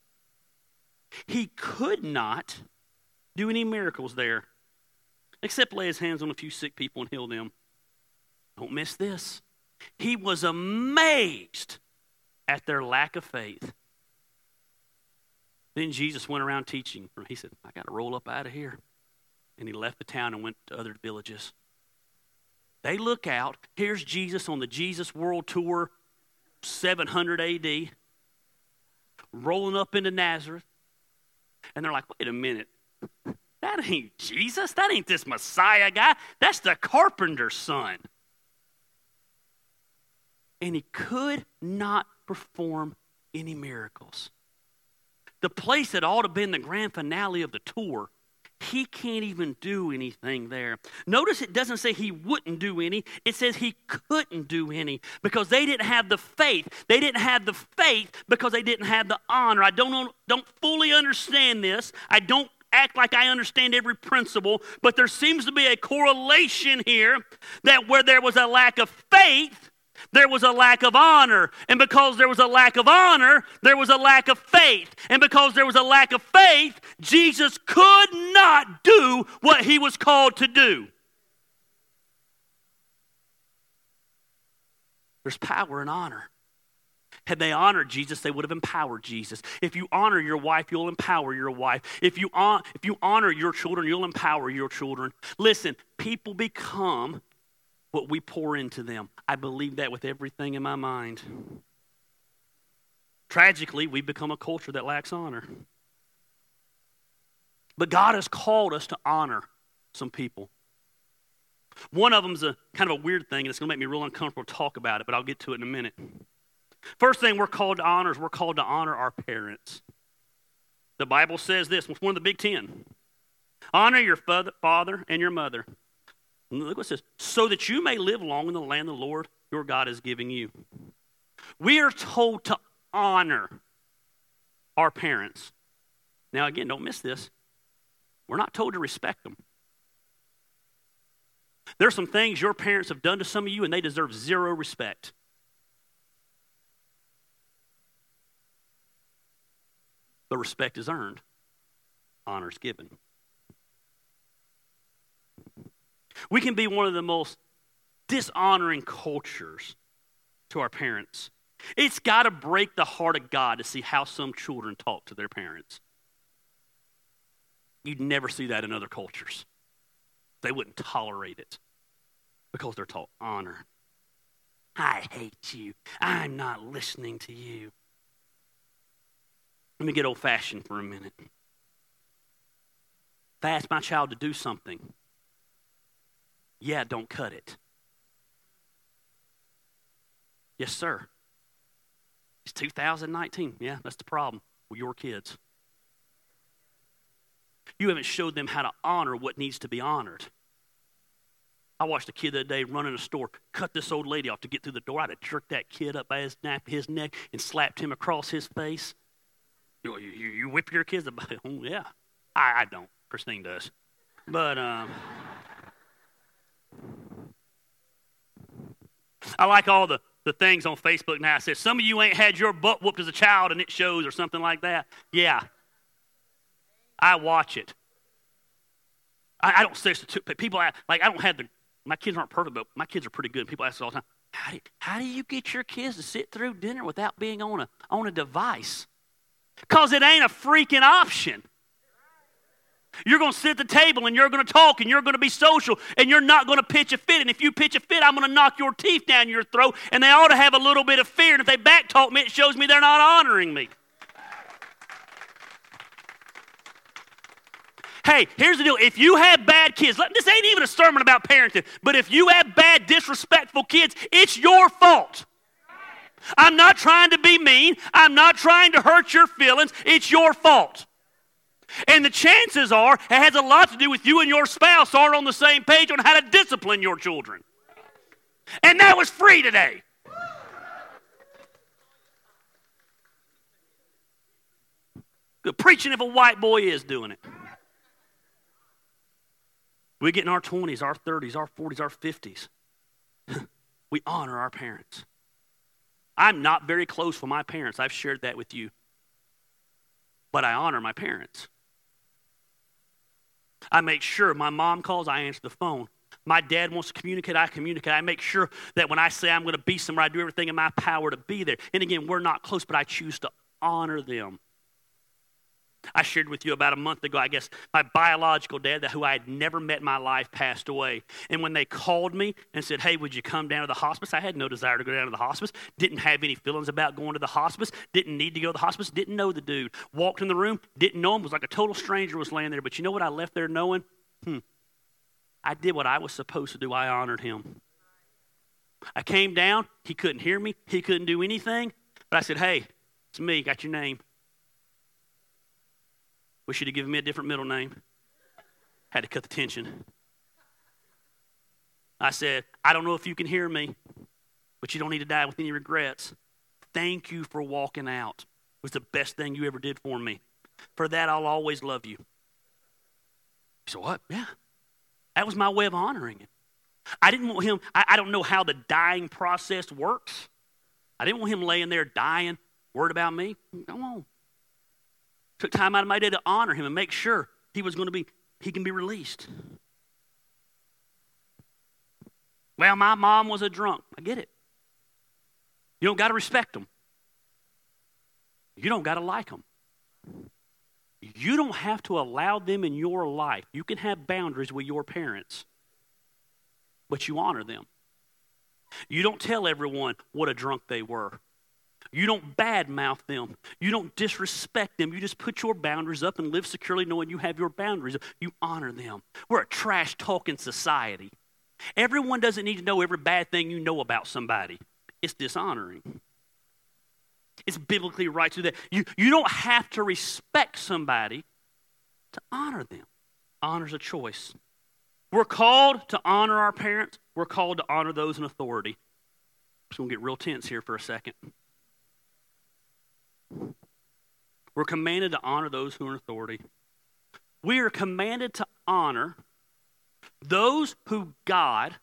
He could not do any miracles there except lay his hands on a few sick people and heal them. Don't miss this. He was amazed at their lack of faith. Then Jesus went around teaching. He said, I got to roll up out of here. And he left the town and went to other villages. They look out. Here's Jesus on the Jesus World Tour 700 AD, rolling up into Nazareth. And they're like, wait a minute. That ain't Jesus. That ain't this Messiah guy. That's the carpenter's son. And he could not perform any miracles. The place that ought to have been the grand finale of the tour he can't even do anything there. Notice it doesn't say he wouldn't do any, it says he couldn't do any because they didn't have the faith. They didn't have the faith because they didn't have the honor. I don't, don't fully understand this. I don't act like I understand every principle, but there seems to be a correlation here that where there was a lack of faith, there was a lack of honor. And because there was a lack of honor, there was a lack of faith. And because there was a lack of faith, Jesus could not do what he was called to do. There's power and honor. Had they honored Jesus, they would have empowered Jesus. If you honor your wife, you'll empower your wife. If you, on, if you honor your children, you'll empower your children. Listen, people become what we pour into them. I believe that with everything in my mind. Tragically, we've become a culture that lacks honor. But God has called us to honor some people. One of them is a kind of a weird thing, and it's going to make me real uncomfortable to talk about it, but I'll get to it in a minute. First thing we're called to honor is we're called to honor our parents. The Bible says this, it's one of the big ten. Honor your father and your mother. Look what it says, so that you may live long in the land the Lord your God is giving you. We are told to honor our parents. Now, again, don't miss this. We're not told to respect them. There's some things your parents have done to some of you, and they deserve zero respect. But respect is earned, honor is given. We can be one of the most dishonoring cultures to our parents. It's got to break the heart of God to see how some children talk to their parents. You'd never see that in other cultures. They wouldn't tolerate it because they're taught honor. I hate you. I'm not listening to you. Let me get old fashioned for a minute. If I ask my child to do something, yeah, don't cut it. Yes, sir. It's 2019. Yeah, that's the problem with your kids. You haven't showed them how to honor what needs to be honored. I watched a kid the other day run in a store, cut this old lady off to get through the door. I'd have jerked that kid up by his, neck, his neck and slapped him across his face. You, you, you whip your kids? About, oh, yeah. I, I don't. Christine does. But um, I like all the, the things on Facebook now. It says, some of you ain't had your butt whooped as a child and it shows or something like that. Yeah. I watch it. I, I don't substitute, people, like, I don't have the, my kids aren't perfect, but my kids are pretty good. People ask us all the time, how do, how do you get your kids to sit through dinner without being on a, on a device? Because it ain't a freaking option. You're going to sit at the table and you're going to talk and you're going to be social and you're not going to pitch a fit. And if you pitch a fit, I'm going to knock your teeth down your throat. And they ought to have a little bit of fear. And if they backtalk me, it shows me they're not honoring me. Hey, here's the deal. If you have bad kids, this ain't even a sermon about parenting, but if you have bad, disrespectful kids, it's your fault. I'm not trying to be mean. I'm not trying to hurt your feelings. It's your fault. And the chances are it has a lot to do with you and your spouse aren't on the same page on how to discipline your children. And that was free today. Good preaching if a white boy is doing it. We get in our 20s, our 30s, our 40s, our 50s. we honor our parents. I'm not very close with my parents. I've shared that with you. But I honor my parents. I make sure my mom calls, I answer the phone. My dad wants to communicate, I communicate. I make sure that when I say I'm going to be somewhere, I do everything in my power to be there. And again, we're not close, but I choose to honor them. I shared with you about a month ago, I guess, my biological dad, who I had never met in my life, passed away. And when they called me and said, Hey, would you come down to the hospice? I had no desire to go down to the hospice. Didn't have any feelings about going to the hospice. Didn't need to go to the hospice. Didn't know the dude. Walked in the room, didn't know him, was like a total stranger was laying there. But you know what I left there knowing? Hmm. I did what I was supposed to do. I honored him. I came down. He couldn't hear me. He couldn't do anything. But I said, Hey, it's me. Got your name. Wish you'd have given me a different middle name. Had to cut the tension. I said, I don't know if you can hear me, but you don't need to die with any regrets. Thank you for walking out. It was the best thing you ever did for me. For that, I'll always love you. He said, What? Yeah. That was my way of honoring him. I didn't want him, I, I don't know how the dying process works. I didn't want him laying there dying, worried about me. Come on. Took time out of my day to honor him and make sure he was going to be, he can be released. Well, my mom was a drunk. I get it. You don't got to respect them. You don't got to like them. You don't have to allow them in your life. You can have boundaries with your parents, but you honor them. You don't tell everyone what a drunk they were. You don't badmouth them. You don't disrespect them. You just put your boundaries up and live securely knowing you have your boundaries. You honor them. We're a trash talking society. Everyone doesn't need to know every bad thing you know about somebody. It's dishonoring. It's biblically right to that. You, you don't have to respect somebody to honor them. Honor's a choice. We're called to honor our parents. We're called to honor those in authority. Just going to get real tense here for a second. We're commanded to honor those who are in authority. We are commanded to honor those who God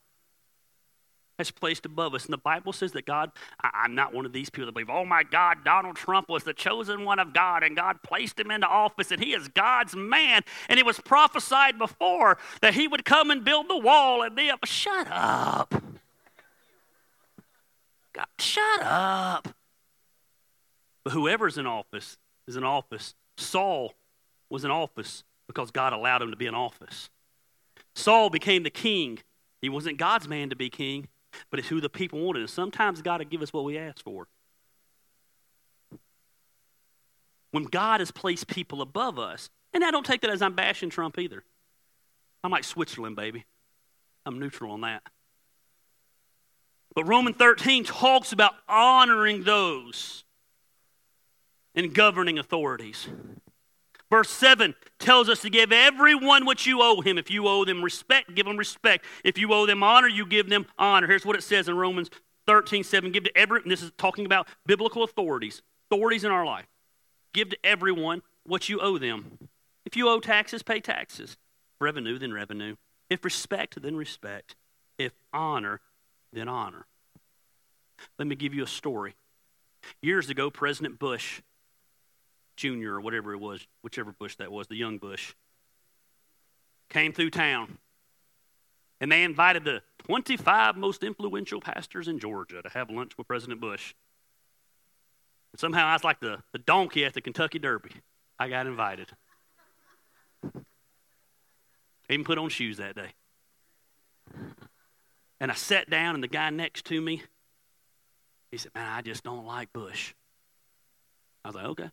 has placed above us. And the Bible says that God, I, am not one of these people that believe, oh my God, Donald Trump was the chosen one of God and God placed him into office and he is God's man. And it was prophesied before that he would come and build the wall and be up. Shut up. God, shut up. But whoever's in office is in office. Saul was in office because God allowed him to be in office. Saul became the king. He wasn't God's man to be king, but it's who the people wanted. And sometimes God will give us what we ask for. When God has placed people above us, and I don't take that as I'm bashing Trump either. I'm like Switzerland, baby. I'm neutral on that. But Romans 13 talks about honoring those in governing authorities. Verse 7 tells us to give everyone what you owe him. If you owe them respect, give them respect. If you owe them honor, you give them honor. Here's what it says in Romans 13 7. Give to every, this is talking about biblical authorities, authorities in our life. Give to everyone what you owe them. If you owe taxes, pay taxes. Revenue, then revenue. If respect, then respect. If honor, then honor. Let me give you a story. Years ago, President Bush Jr. or whatever it was, whichever Bush that was, the young Bush, came through town. And they invited the 25 most influential pastors in Georgia to have lunch with President Bush. And somehow I was like the, the donkey at the Kentucky Derby. I got invited. Even put on shoes that day. And I sat down, and the guy next to me, he said, Man, I just don't like Bush. I was like, Okay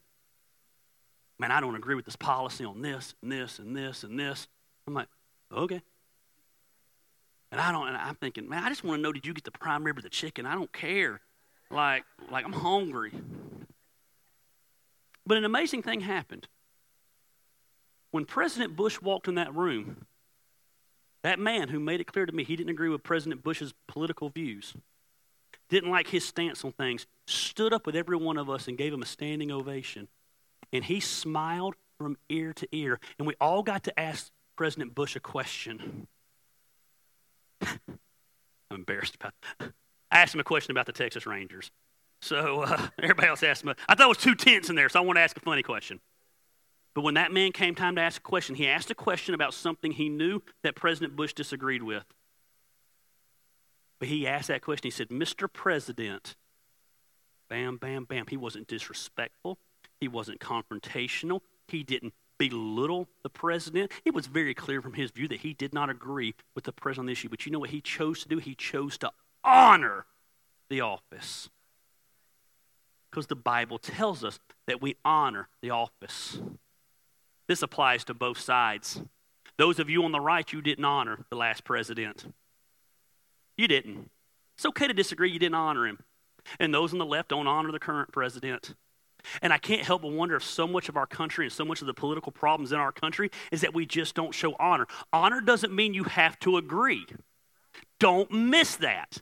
man, I don't agree with this policy on this and this and this and this. I'm like, okay. And I don't, and I'm thinking, man, I just want to know, did you get the prime rib or the chicken? I don't care. Like, like I'm hungry. But an amazing thing happened. When President Bush walked in that room, that man who made it clear to me he didn't agree with President Bush's political views, didn't like his stance on things, stood up with every one of us and gave him a standing ovation and he smiled from ear to ear. And we all got to ask President Bush a question. I'm embarrassed about it. I asked him a question about the Texas Rangers. So uh, everybody else asked him. I thought it was too tense in there, so I want to ask a funny question. But when that man came time to ask a question, he asked a question about something he knew that President Bush disagreed with. But he asked that question. He said, Mr. President, bam, bam, bam. He wasn't disrespectful. He wasn't confrontational. He didn't belittle the president. It was very clear from his view that he did not agree with the president on the issue. But you know what he chose to do? He chose to honor the office. Because the Bible tells us that we honor the office. This applies to both sides. Those of you on the right, you didn't honor the last president. You didn't. It's okay to disagree, you didn't honor him. And those on the left don't honor the current president. And I can't help but wonder if so much of our country and so much of the political problems in our country is that we just don't show honor. Honor doesn't mean you have to agree. Don't miss that.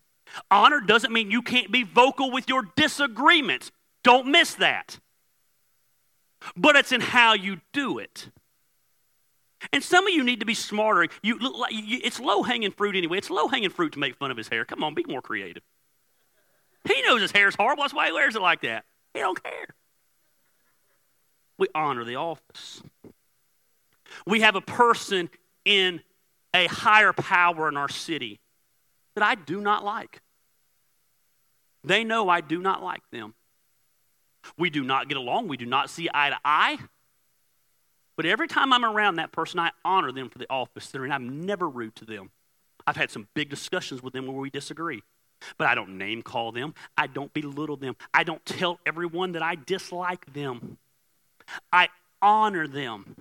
Honor doesn't mean you can't be vocal with your disagreements. Don't miss that. But it's in how you do it. And some of you need to be smarter. You look like you, it's low hanging fruit anyway. It's low hanging fruit to make fun of his hair. Come on, be more creative. He knows his hair's horrible. That's why he wears it like that. He don't care we honor the office. We have a person in a higher power in our city that I do not like. They know I do not like them. We do not get along. We do not see eye to eye. But every time I'm around that person, I honor them for the office they're in. I'm never rude to them. I've had some big discussions with them where we disagree. But I don't name call them. I don't belittle them. I don't tell everyone that I dislike them. I honor them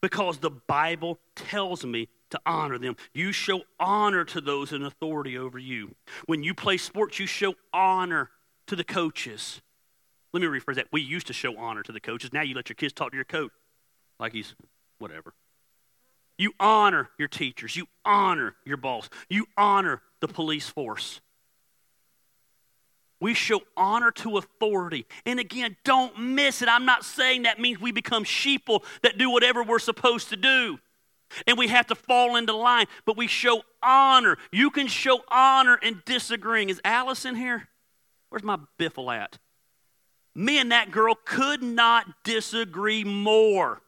because the Bible tells me to honor them. You show honor to those in authority over you. When you play sports, you show honor to the coaches. Let me rephrase that. We used to show honor to the coaches. Now you let your kids talk to your coach like he's whatever. You honor your teachers. You honor your boss. You honor the police force. We show honor to authority. And again, don't miss it. I'm not saying that means we become sheeple that do whatever we're supposed to do. And we have to fall into line, but we show honor. You can show honor in disagreeing. Is in here? Where's my biffle at? Me and that girl could not disagree more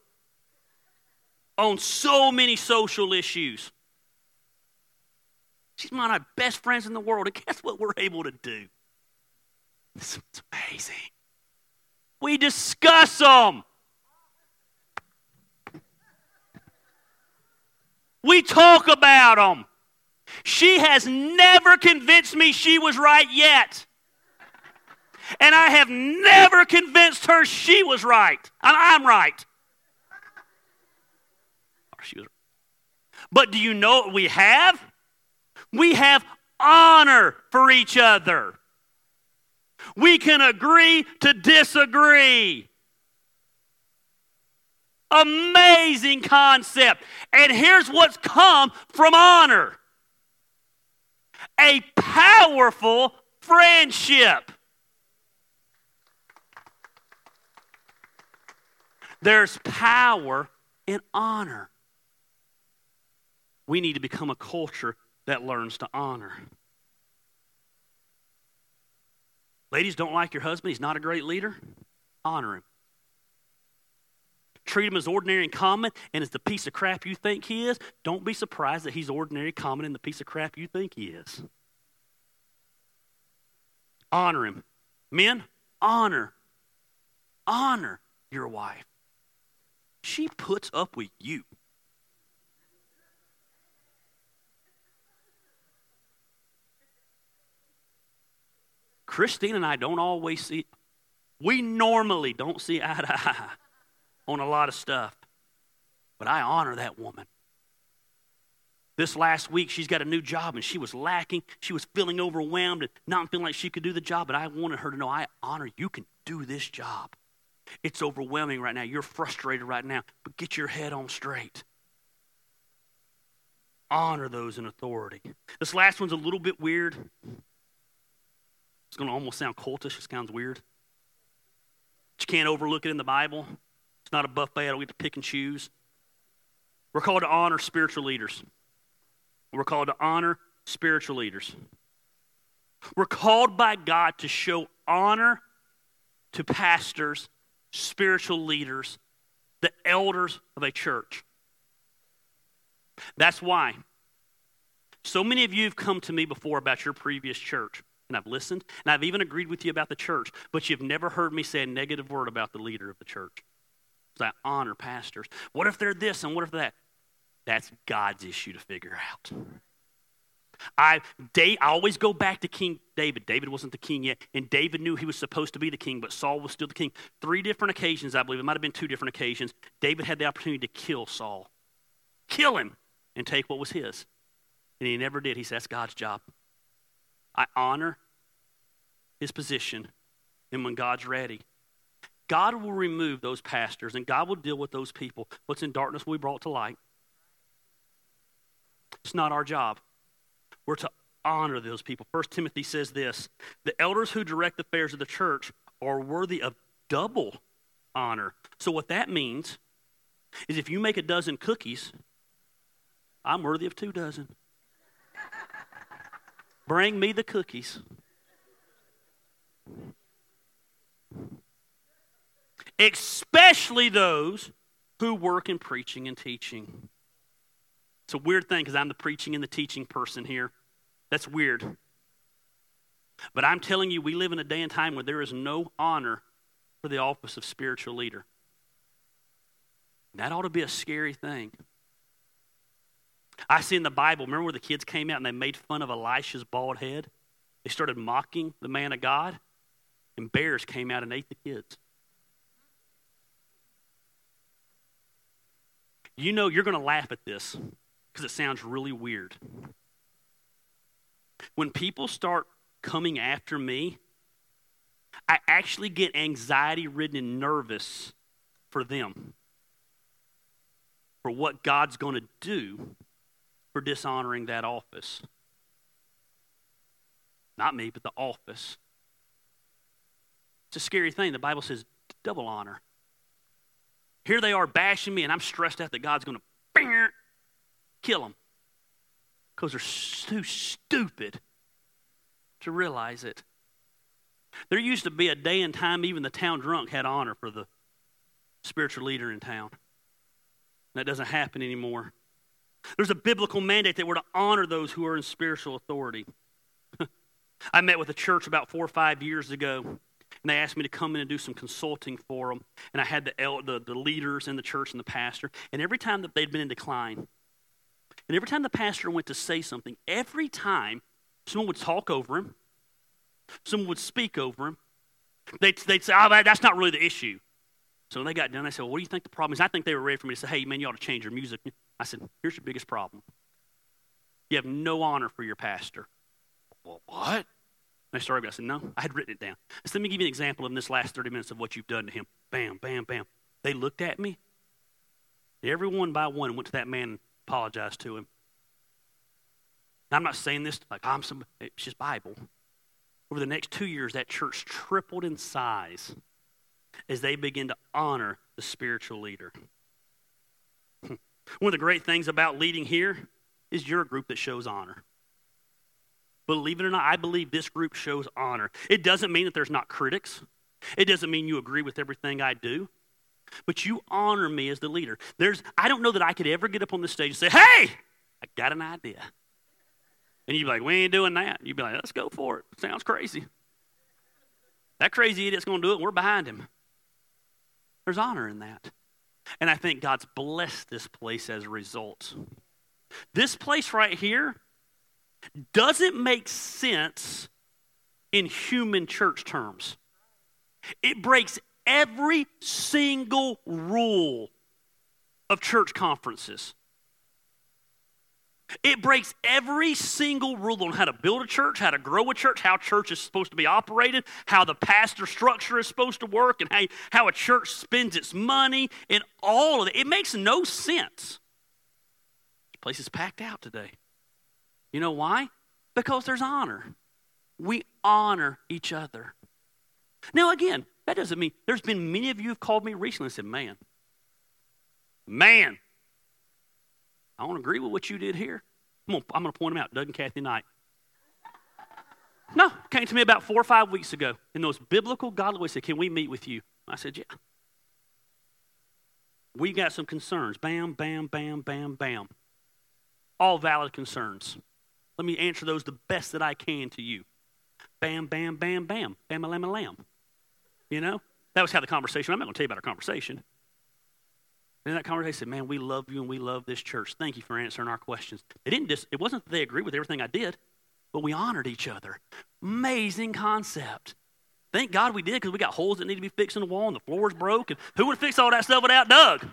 on so many social issues. She's one of my best friends in the world. And guess what we're able to do? It's, amazing. We discuss them. We talk about them. She has never convinced me she was right yet. And I have never convinced her she was right. And I'm right. She was But do you know what we have? We have honor for each other. We can agree to disagree. Amazing concept. And here's what's come from honor a powerful friendship. There's power in honor. We need to become a culture that learns to honor. Ladies, don't like your husband, he's not a great leader. Honor him. Treat him as ordinary and common, and as the piece of crap you think he is, don't be surprised that he's ordinary, common, and the piece of crap you think he is. Honor him. Men, honor. Honor your wife. She puts up with you. Christine and I don't always see, we normally don't see eye to eye on a lot of stuff. But I honor that woman. This last week, she's got a new job and she was lacking. She was feeling overwhelmed and not feeling like she could do the job. But I wanted her to know I honor you can do this job. It's overwhelming right now. You're frustrated right now, but get your head on straight. Honor those in authority. This last one's a little bit weird. It's going to almost sound cultish. It sounds weird. But you can't overlook it in the Bible. It's not a buffet. I don't get to pick and choose. We're called to honor spiritual leaders. We're called to honor spiritual leaders. We're called by God to show honor to pastors, spiritual leaders, the elders of a church. That's why so many of you have come to me before about your previous church and I've listened, and I've even agreed with you about the church, but you've never heard me say a negative word about the leader of the church. I honor pastors. What if they're this and what if that? That's God's issue to figure out. I, I always go back to King David. David wasn't the king yet, and David knew he was supposed to be the king, but Saul was still the king. Three different occasions, I believe, it might have been two different occasions, David had the opportunity to kill Saul. Kill him and take what was his. And he never did. He said, That's God's job. I honor his position, and when God's ready, God will remove those pastors and God will deal with those people. What's in darkness will be brought to light. It's not our job. We're to honor those people. First Timothy says this the elders who direct the affairs of the church are worthy of double honor. So, what that means is if you make a dozen cookies, I'm worthy of two dozen. Bring me the cookies. Especially those who work in preaching and teaching. It's a weird thing because I'm the preaching and the teaching person here. That's weird. But I'm telling you, we live in a day and time where there is no honor for the office of spiritual leader. That ought to be a scary thing. I see in the Bible, remember where the kids came out and they made fun of Elisha's bald head? They started mocking the man of God, and bears came out and ate the kids. You know, you're going to laugh at this because it sounds really weird. When people start coming after me, I actually get anxiety ridden and nervous for them, for what God's going to do for dishonoring that office. Not me, but the office. It's a scary thing. The Bible says double honor. Here they are bashing me, and I'm stressed out that God's going to kill them because they're too stupid to realize it. There used to be a day and time even the town drunk had honor for the spiritual leader in town. That doesn't happen anymore. There's a biblical mandate that we're to honor those who are in spiritual authority. I met with a church about four or five years ago, and they asked me to come in and do some consulting for them. And I had the, the, the leaders in the church and the pastor, and every time that they'd been in decline, and every time the pastor went to say something, every time someone would talk over him, someone would speak over him, they'd, they'd say, oh, that's not really the issue. So when they got done, I said, well, what do you think the problem is? I think they were ready for me to say, hey, man, you ought to change your music. I said, here's your biggest problem. You have no honor for your pastor. Well, what? And I started, I said, no, I had written it down. I said, let me give you an example in this last 30 minutes of what you've done to him. Bam, bam, bam. They looked at me. Everyone by one went to that man and apologized to him. Now, I'm not saying this like I'm some, it's just Bible. Over the next two years, that church tripled in size as they begin to honor the spiritual leader. One of the great things about leading here is you're a group that shows honor. Believe it or not, I believe this group shows honor. It doesn't mean that there's not critics, it doesn't mean you agree with everything I do. But you honor me as the leader. There's, I don't know that I could ever get up on the stage and say, Hey, I got an idea. And you'd be like, We ain't doing that. You'd be like, Let's go for it. Sounds crazy. That crazy idiot's going to do it, we're behind him. There's honor in that. And I think God's blessed this place as a result. This place right here doesn't make sense in human church terms. It breaks every single rule of church conferences. It breaks every single rule on how to build a church, how to grow a church, how church is supposed to be operated, how the pastor structure is supposed to work, and how, how a church spends its money, and all of it. It makes no sense. This place is packed out today. You know why? Because there's honor. We honor each other. Now, again, that doesn't mean there's been many of you have called me recently and said, man, man, I don't agree with what you did here. I'm going to point them out, Doug and Kathy Knight. No, came to me about four or five weeks ago in those biblical godly ways. Said, "Can we meet with you?" I said, "Yeah." We got some concerns. Bam, bam, bam, bam, bam. All valid concerns. Let me answer those the best that I can to you. Bam, bam, bam, bam, bam, lamb, a lamb. You know, that was how the conversation. I'm not going to tell you about our conversation in that conversation, said, Man, we love you and we love this church. Thank you for answering our questions. They didn't just, it wasn't that they agreed with everything I did, but we honored each other. Amazing concept. Thank God we did because we got holes that need to be fixed in the wall and the floor's broke. And who would fix all that stuff without Doug?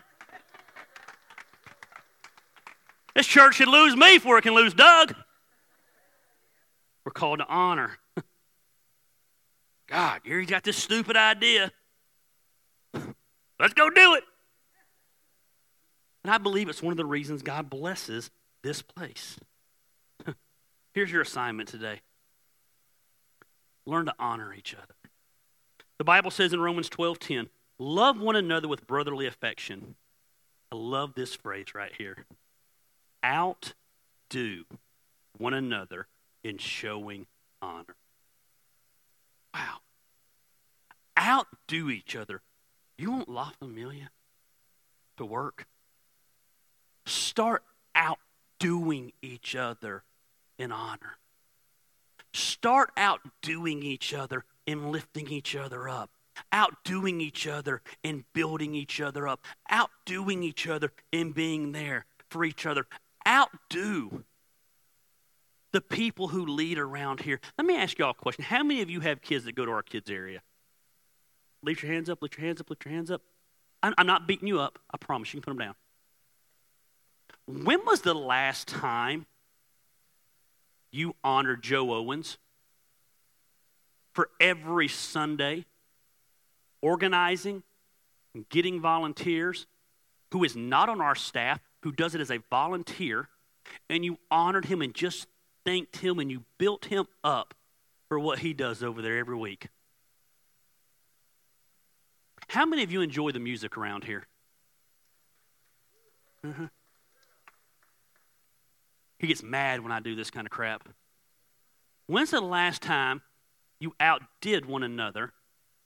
This church should lose me before it can lose Doug. We're called to honor. God, Gary's got this stupid idea. Let's go do it. And I believe it's one of the reasons God blesses this place. Here's your assignment today learn to honor each other. The Bible says in Romans 12 10, love one another with brotherly affection. I love this phrase right here. Outdo one another in showing honor. Wow. Outdo each other. You want La Familia to work? Start outdoing each other in honor. Start outdoing each other in lifting each other up. outdoing each other in building each other up, outdoing each other in being there for each other. Outdo the people who lead around here. Let me ask y'all a question. How many of you have kids that go to our kids' area? Lift your hands up, lift your hands up, lift your hands up. I'm not beating you up. I promise. You can put them down. When was the last time you honored Joe Owens for every Sunday, organizing and getting volunteers, who is not on our staff, who does it as a volunteer, and you honored him and just thanked him and you built him up for what he does over there every week? How many of you enjoy the music around here? Uh-huh. He gets mad when I do this kind of crap. When's the last time you outdid one another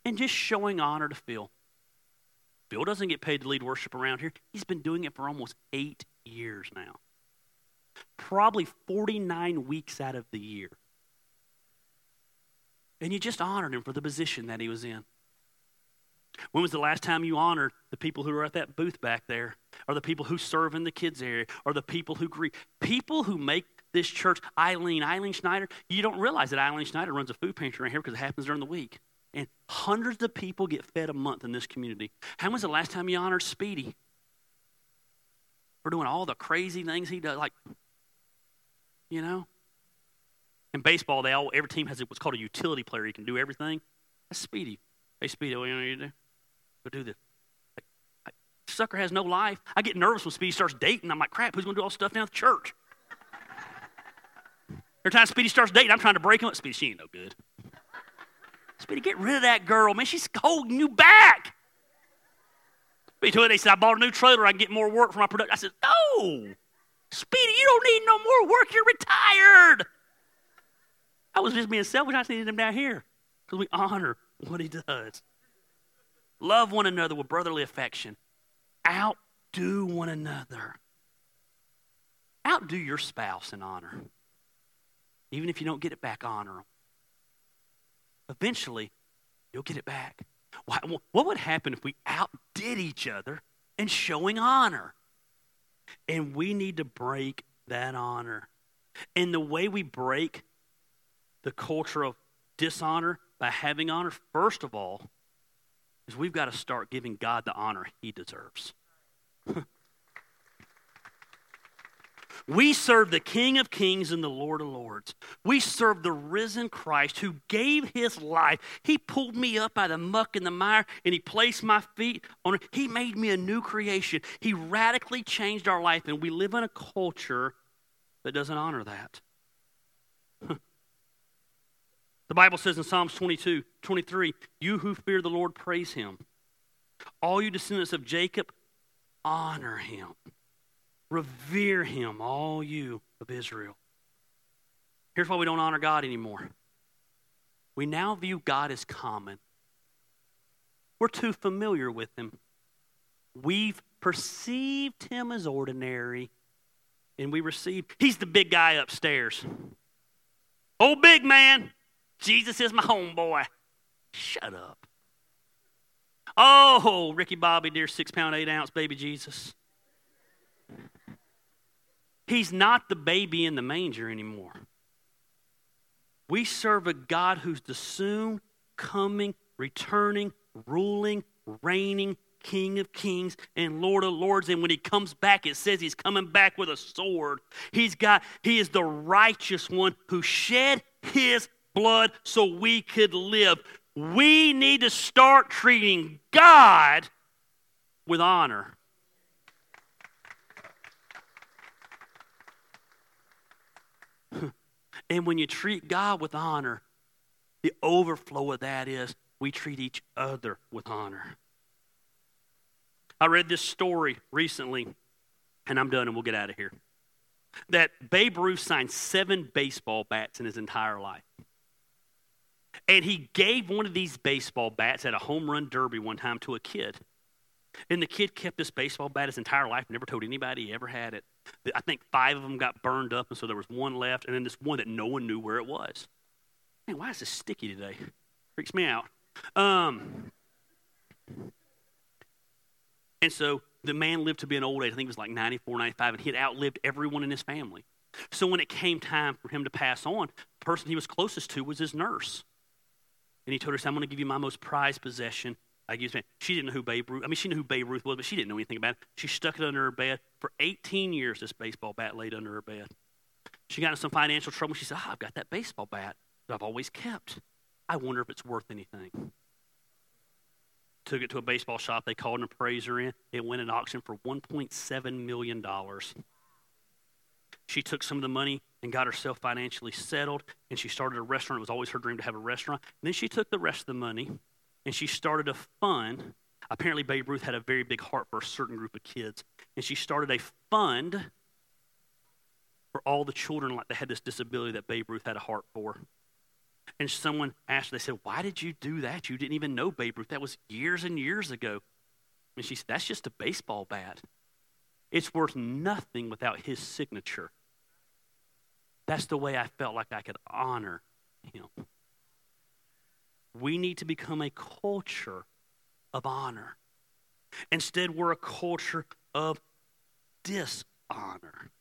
and just showing honor to Phil? Phil doesn't get paid to lead worship around here. He's been doing it for almost eight years now. Probably 49 weeks out of the year. And you just honored him for the position that he was in. When was the last time you honored the people who are at that booth back there, or the people who serve in the kids' area, or the people who greet? People who make this church, Eileen, Eileen Schneider, you don't realize that Eileen Schneider runs a food pantry around here because it happens during the week. And hundreds of people get fed a month in this community. How was the last time you honored Speedy? For doing all the crazy things he does, like, you know? In baseball, they all every team has what's called a utility player. He can do everything. That's Speedy. Hey, Speedy, what do you need to do? Go do this. sucker has no life. I get nervous when Speedy starts dating. I'm like, crap, who's to do all stuff down at the church? Every time Speedy starts dating, I'm trying to break him up. Speedy, she ain't no good. Speedy, get rid of that girl, man. She's holding you back. Speedy they said, I bought a new trailer. I can get more work for my production. I said, no. Speedy, you don't need no more work. You're retired. I was just being selfish. I needed him down here because we honor what he does. Love one another with brotherly affection. Outdo one another. Outdo your spouse in honor. Even if you don't get it back, honor them. Eventually, you'll get it back. What would happen if we outdid each other in showing honor? And we need to break that honor. And the way we break the culture of dishonor by having honor, first of all, is we've got to start giving God the honor he deserves. we serve the King of Kings and the Lord of Lords. We serve the risen Christ who gave his life. He pulled me up by the muck and the mire and he placed my feet on it. He made me a new creation. He radically changed our life, and we live in a culture that doesn't honor that. The Bible says in Psalms 22, 23, You who fear the Lord, praise him. All you descendants of Jacob, honor him. Revere him, all you of Israel. Here's why we don't honor God anymore. We now view God as common. We're too familiar with him. We've perceived him as ordinary, and we receive. He's the big guy upstairs. Old big man, Jesus is my homeboy. Shut up. Oh, Ricky Bobby, dear six pound, eight ounce baby Jesus. He's not the baby in the manger anymore. We serve a God who's the soon coming, returning, ruling, reigning King of kings and Lord of lords. And when he comes back, it says he's coming back with a sword. He's got, he is the righteous one who shed his blood so we could live. We need to start treating God with honor. and when you treat God with honor, the overflow of that is we treat each other with honor. I read this story recently, and I'm done and we'll get out of here. That Babe Ruth signed seven baseball bats in his entire life. And he gave one of these baseball bats at a home run derby one time to a kid. And the kid kept this baseball bat his entire life, never told anybody he ever had it. I think five of them got burned up, and so there was one left, and then this one that no one knew where it was. Man, why is this sticky today? Freaks me out. Um, And so the man lived to be an old age. I think it was like 94, 95, and he had outlived everyone in his family. So when it came time for him to pass on, the person he was closest to was his nurse. And he told her, I'm going to give you my most prized possession. I you She didn't know who Babe Ruth, I mean, she knew who Babe Ruth was, but she didn't know anything about it. She stuck it under her bed. For 18 years, this baseball bat laid under her bed. She got in some financial trouble. She said, oh, I've got that baseball bat that I've always kept. I wonder if it's worth anything. Took it to a baseball shop. They called an appraiser in. It went in auction for $1.7 million. She took some of the money and got herself financially settled, and she started a restaurant. It was always her dream to have a restaurant. And then she took the rest of the money and she started a fund. Apparently, Babe Ruth had a very big heart for a certain group of kids, and she started a fund for all the children like they had this disability that Babe Ruth had a heart for. And someone asked, her, they said, Why did you do that? You didn't even know Babe Ruth. That was years and years ago. And she said, That's just a baseball bat. It's worth nothing without his signature. That's the way I felt like I could honor him. We need to become a culture of honor. Instead, we're a culture of dishonor.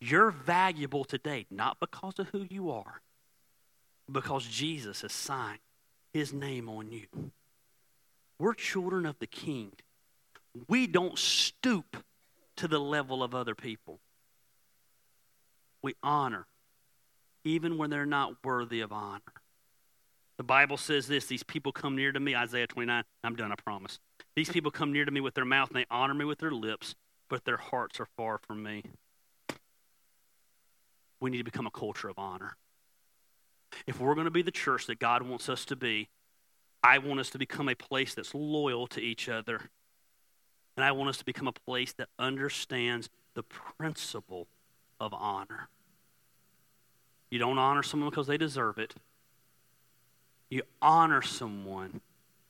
You're valuable today, not because of who you are, because Jesus has signed his name on you. We're children of the King. We don't stoop to the level of other people. We honor, even when they're not worthy of honor. The Bible says this these people come near to me, Isaiah 29. I'm done, I promise. These people come near to me with their mouth and they honor me with their lips, but their hearts are far from me. We need to become a culture of honor. If we're going to be the church that God wants us to be, I want us to become a place that's loyal to each other. And I want us to become a place that understands the principle of honor. You don't honor someone because they deserve it. You honor someone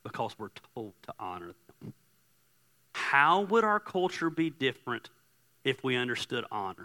because we're told to honor them. How would our culture be different if we understood honor?